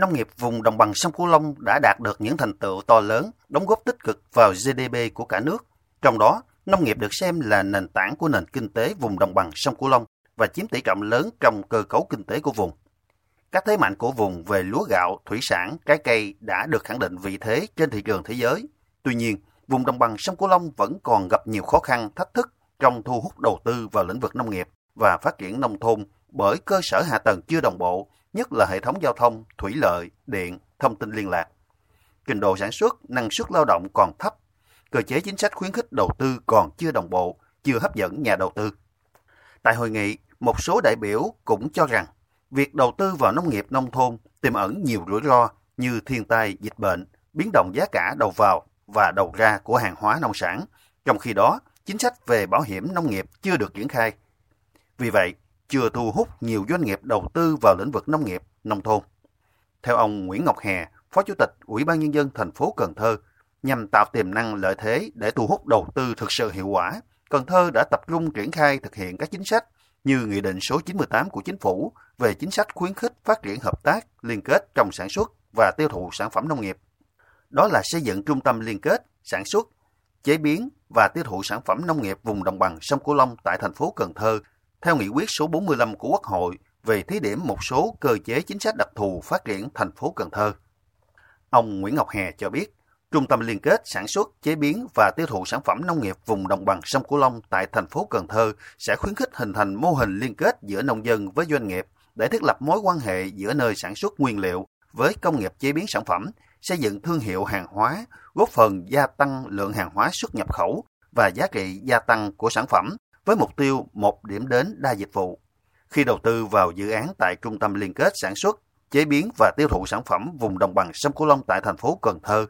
nông nghiệp vùng đồng bằng sông Cửu Long đã đạt được những thành tựu to lớn, đóng góp tích cực vào GDP của cả nước. Trong đó, nông nghiệp được xem là nền tảng của nền kinh tế vùng đồng bằng sông Cửu Long và chiếm tỷ trọng lớn trong cơ cấu kinh tế của vùng. Các thế mạnh của vùng về lúa gạo, thủy sản, trái cây đã được khẳng định vị thế trên thị trường thế giới. Tuy nhiên, vùng đồng bằng sông Cửu Long vẫn còn gặp nhiều khó khăn, thách thức trong thu hút đầu tư vào lĩnh vực nông nghiệp và phát triển nông thôn bởi cơ sở hạ tầng chưa đồng bộ, nhất là hệ thống giao thông, thủy lợi, điện, thông tin liên lạc. Trình độ sản xuất, năng suất lao động còn thấp, cơ chế chính sách khuyến khích đầu tư còn chưa đồng bộ, chưa hấp dẫn nhà đầu tư. Tại hội nghị, một số đại biểu cũng cho rằng việc đầu tư vào nông nghiệp nông thôn tiềm ẩn nhiều rủi ro như thiên tai, dịch bệnh, biến động giá cả đầu vào và đầu ra của hàng hóa nông sản. Trong khi đó, chính sách về bảo hiểm nông nghiệp chưa được triển khai. Vì vậy, chưa thu hút nhiều doanh nghiệp đầu tư vào lĩnh vực nông nghiệp, nông thôn. Theo ông Nguyễn Ngọc Hè, Phó Chủ tịch Ủy ban Nhân dân thành phố Cần Thơ, nhằm tạo tiềm năng lợi thế để thu hút đầu tư thực sự hiệu quả, Cần Thơ đã tập trung triển khai thực hiện các chính sách như Nghị định số 98 của Chính phủ về chính sách khuyến khích phát triển hợp tác, liên kết trong sản xuất và tiêu thụ sản phẩm nông nghiệp. Đó là xây dựng trung tâm liên kết, sản xuất, chế biến và tiêu thụ sản phẩm nông nghiệp vùng đồng bằng sông Cửu Long tại thành phố Cần Thơ theo nghị quyết số 45 của Quốc hội về thí điểm một số cơ chế chính sách đặc thù phát triển thành phố Cần Thơ. Ông Nguyễn Ngọc Hè cho biết, Trung tâm liên kết sản xuất, chế biến và tiêu thụ sản phẩm nông nghiệp vùng đồng bằng sông Cửu Long tại thành phố Cần Thơ sẽ khuyến khích hình thành mô hình liên kết giữa nông dân với doanh nghiệp để thiết lập mối quan hệ giữa nơi sản xuất nguyên liệu với công nghiệp chế biến sản phẩm, xây dựng thương hiệu hàng hóa, góp phần gia tăng lượng hàng hóa xuất nhập khẩu và giá trị gia tăng của sản phẩm với mục tiêu một điểm đến đa dịch vụ. Khi đầu tư vào dự án tại Trung tâm Liên kết Sản xuất, chế biến và tiêu thụ sản phẩm vùng đồng bằng sông Cửu Long tại thành phố Cần Thơ,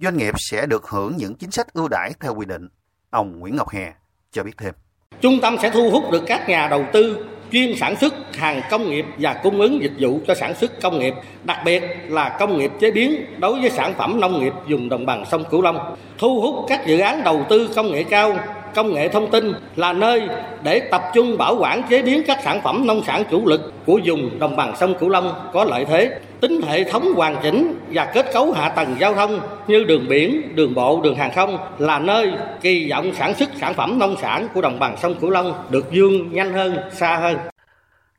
doanh nghiệp sẽ được hưởng những chính sách ưu đãi theo quy định. Ông Nguyễn Ngọc Hè cho biết thêm. Trung tâm sẽ thu hút được các nhà đầu tư chuyên sản xuất hàng công nghiệp và cung ứng dịch vụ cho sản xuất công nghiệp, đặc biệt là công nghiệp chế biến đối với sản phẩm nông nghiệp vùng đồng bằng sông Cửu Long, thu hút các dự án đầu tư công nghệ cao công nghệ thông tin là nơi để tập trung bảo quản chế biến các sản phẩm nông sản chủ lực của vùng đồng bằng sông Cửu Long có lợi thế, tính hệ thống hoàn chỉnh và kết cấu hạ tầng giao thông như đường biển, đường bộ, đường hàng không là nơi kỳ vọng sản xuất sản phẩm nông sản của đồng bằng sông Cửu Long được vươn nhanh hơn, xa hơn.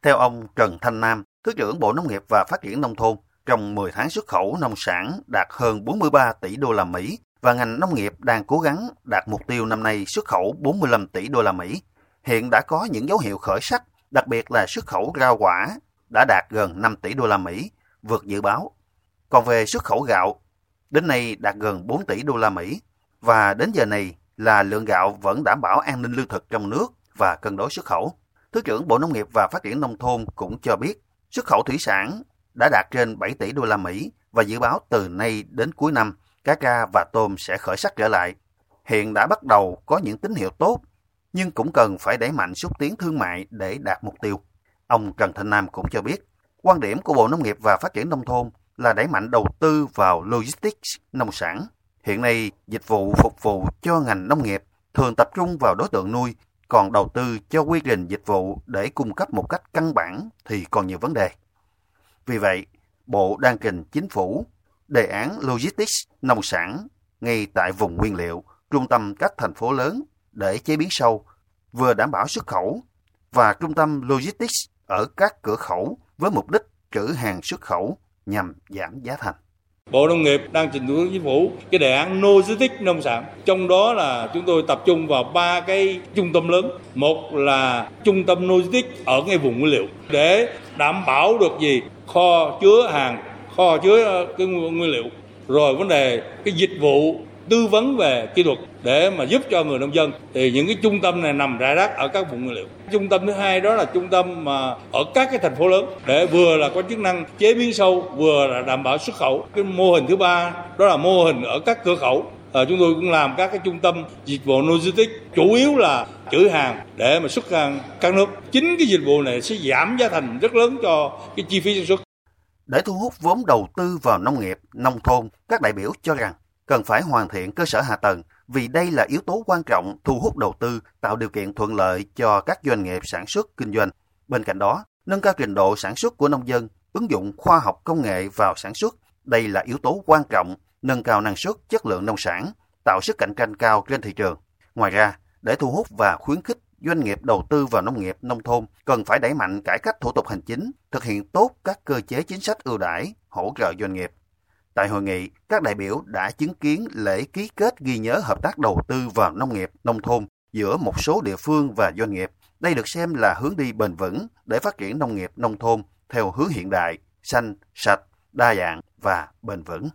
Theo ông Trần Thanh Nam, Thứ trưởng Bộ Nông nghiệp và Phát triển Nông thôn, trong 10 tháng xuất khẩu nông sản đạt hơn 43 tỷ đô la Mỹ, và ngành nông nghiệp đang cố gắng đạt mục tiêu năm nay xuất khẩu 45 tỷ đô la Mỹ. Hiện đã có những dấu hiệu khởi sắc, đặc biệt là xuất khẩu rau quả đã đạt gần 5 tỷ đô la Mỹ, vượt dự báo. Còn về xuất khẩu gạo, đến nay đạt gần 4 tỷ đô la Mỹ và đến giờ này là lượng gạo vẫn đảm bảo an ninh lương thực trong nước và cân đối xuất khẩu. Thứ trưởng Bộ Nông nghiệp và Phát triển nông thôn cũng cho biết, xuất khẩu thủy sản đã đạt trên 7 tỷ đô la Mỹ và dự báo từ nay đến cuối năm cá tra và tôm sẽ khởi sắc trở lại. Hiện đã bắt đầu có những tín hiệu tốt, nhưng cũng cần phải đẩy mạnh xúc tiến thương mại để đạt mục tiêu. Ông Trần Thanh Nam cũng cho biết, quan điểm của Bộ Nông nghiệp và Phát triển Nông thôn là đẩy mạnh đầu tư vào logistics nông sản. Hiện nay, dịch vụ phục vụ cho ngành nông nghiệp thường tập trung vào đối tượng nuôi, còn đầu tư cho quy trình dịch vụ để cung cấp một cách căn bản thì còn nhiều vấn đề. Vì vậy, Bộ đang trình chính phủ đề án Logistics nông sản ngay tại vùng nguyên liệu, trung tâm các thành phố lớn để chế biến sâu, vừa đảm bảo xuất khẩu và trung tâm Logistics ở các cửa khẩu với mục đích trữ hàng xuất khẩu nhằm giảm giá thành. Bộ Nông nghiệp đang trình thủ tướng Chính phủ cái đề án logistics nông sản. Trong đó là chúng tôi tập trung vào ba cái trung tâm lớn. Một là trung tâm logistics ở ngay vùng nguyên liệu để đảm bảo được gì kho chứa hàng kho chứa ờ, cái nguyên liệu. Rồi vấn đề cái dịch vụ tư vấn về kỹ thuật để mà giúp cho người nông dân. Thì những cái trung tâm này nằm rải rác ở các vùng nguyên liệu. Trung tâm thứ hai đó là trung tâm mà ở các cái thành phố lớn để vừa là có chức năng chế biến sâu vừa là đảm bảo xuất khẩu. Cái mô hình thứ ba đó là mô hình ở các cửa khẩu. À, chúng tôi cũng làm các cái trung tâm dịch vụ logistics chủ yếu là trữ hàng để mà xuất hàng các nước. Chính cái dịch vụ này sẽ giảm giá thành rất lớn cho cái chi phí sản xuất để thu hút vốn đầu tư vào nông nghiệp, nông thôn, các đại biểu cho rằng cần phải hoàn thiện cơ sở hạ tầng vì đây là yếu tố quan trọng thu hút đầu tư, tạo điều kiện thuận lợi cho các doanh nghiệp sản xuất kinh doanh. Bên cạnh đó, nâng cao trình độ sản xuất của nông dân ứng dụng khoa học công nghệ vào sản xuất. Đây là yếu tố quan trọng nâng cao năng suất, chất lượng nông sản, tạo sức cạnh tranh cao trên thị trường. Ngoài ra, để thu hút và khuyến khích doanh nghiệp đầu tư vào nông nghiệp nông thôn cần phải đẩy mạnh cải cách thủ tục hành chính, thực hiện tốt các cơ chế chính sách ưu đãi, hỗ trợ doanh nghiệp. Tại hội nghị, các đại biểu đã chứng kiến lễ ký kết ghi nhớ hợp tác đầu tư vào nông nghiệp nông thôn giữa một số địa phương và doanh nghiệp. Đây được xem là hướng đi bền vững để phát triển nông nghiệp nông thôn theo hướng hiện đại, xanh, sạch, đa dạng và bền vững.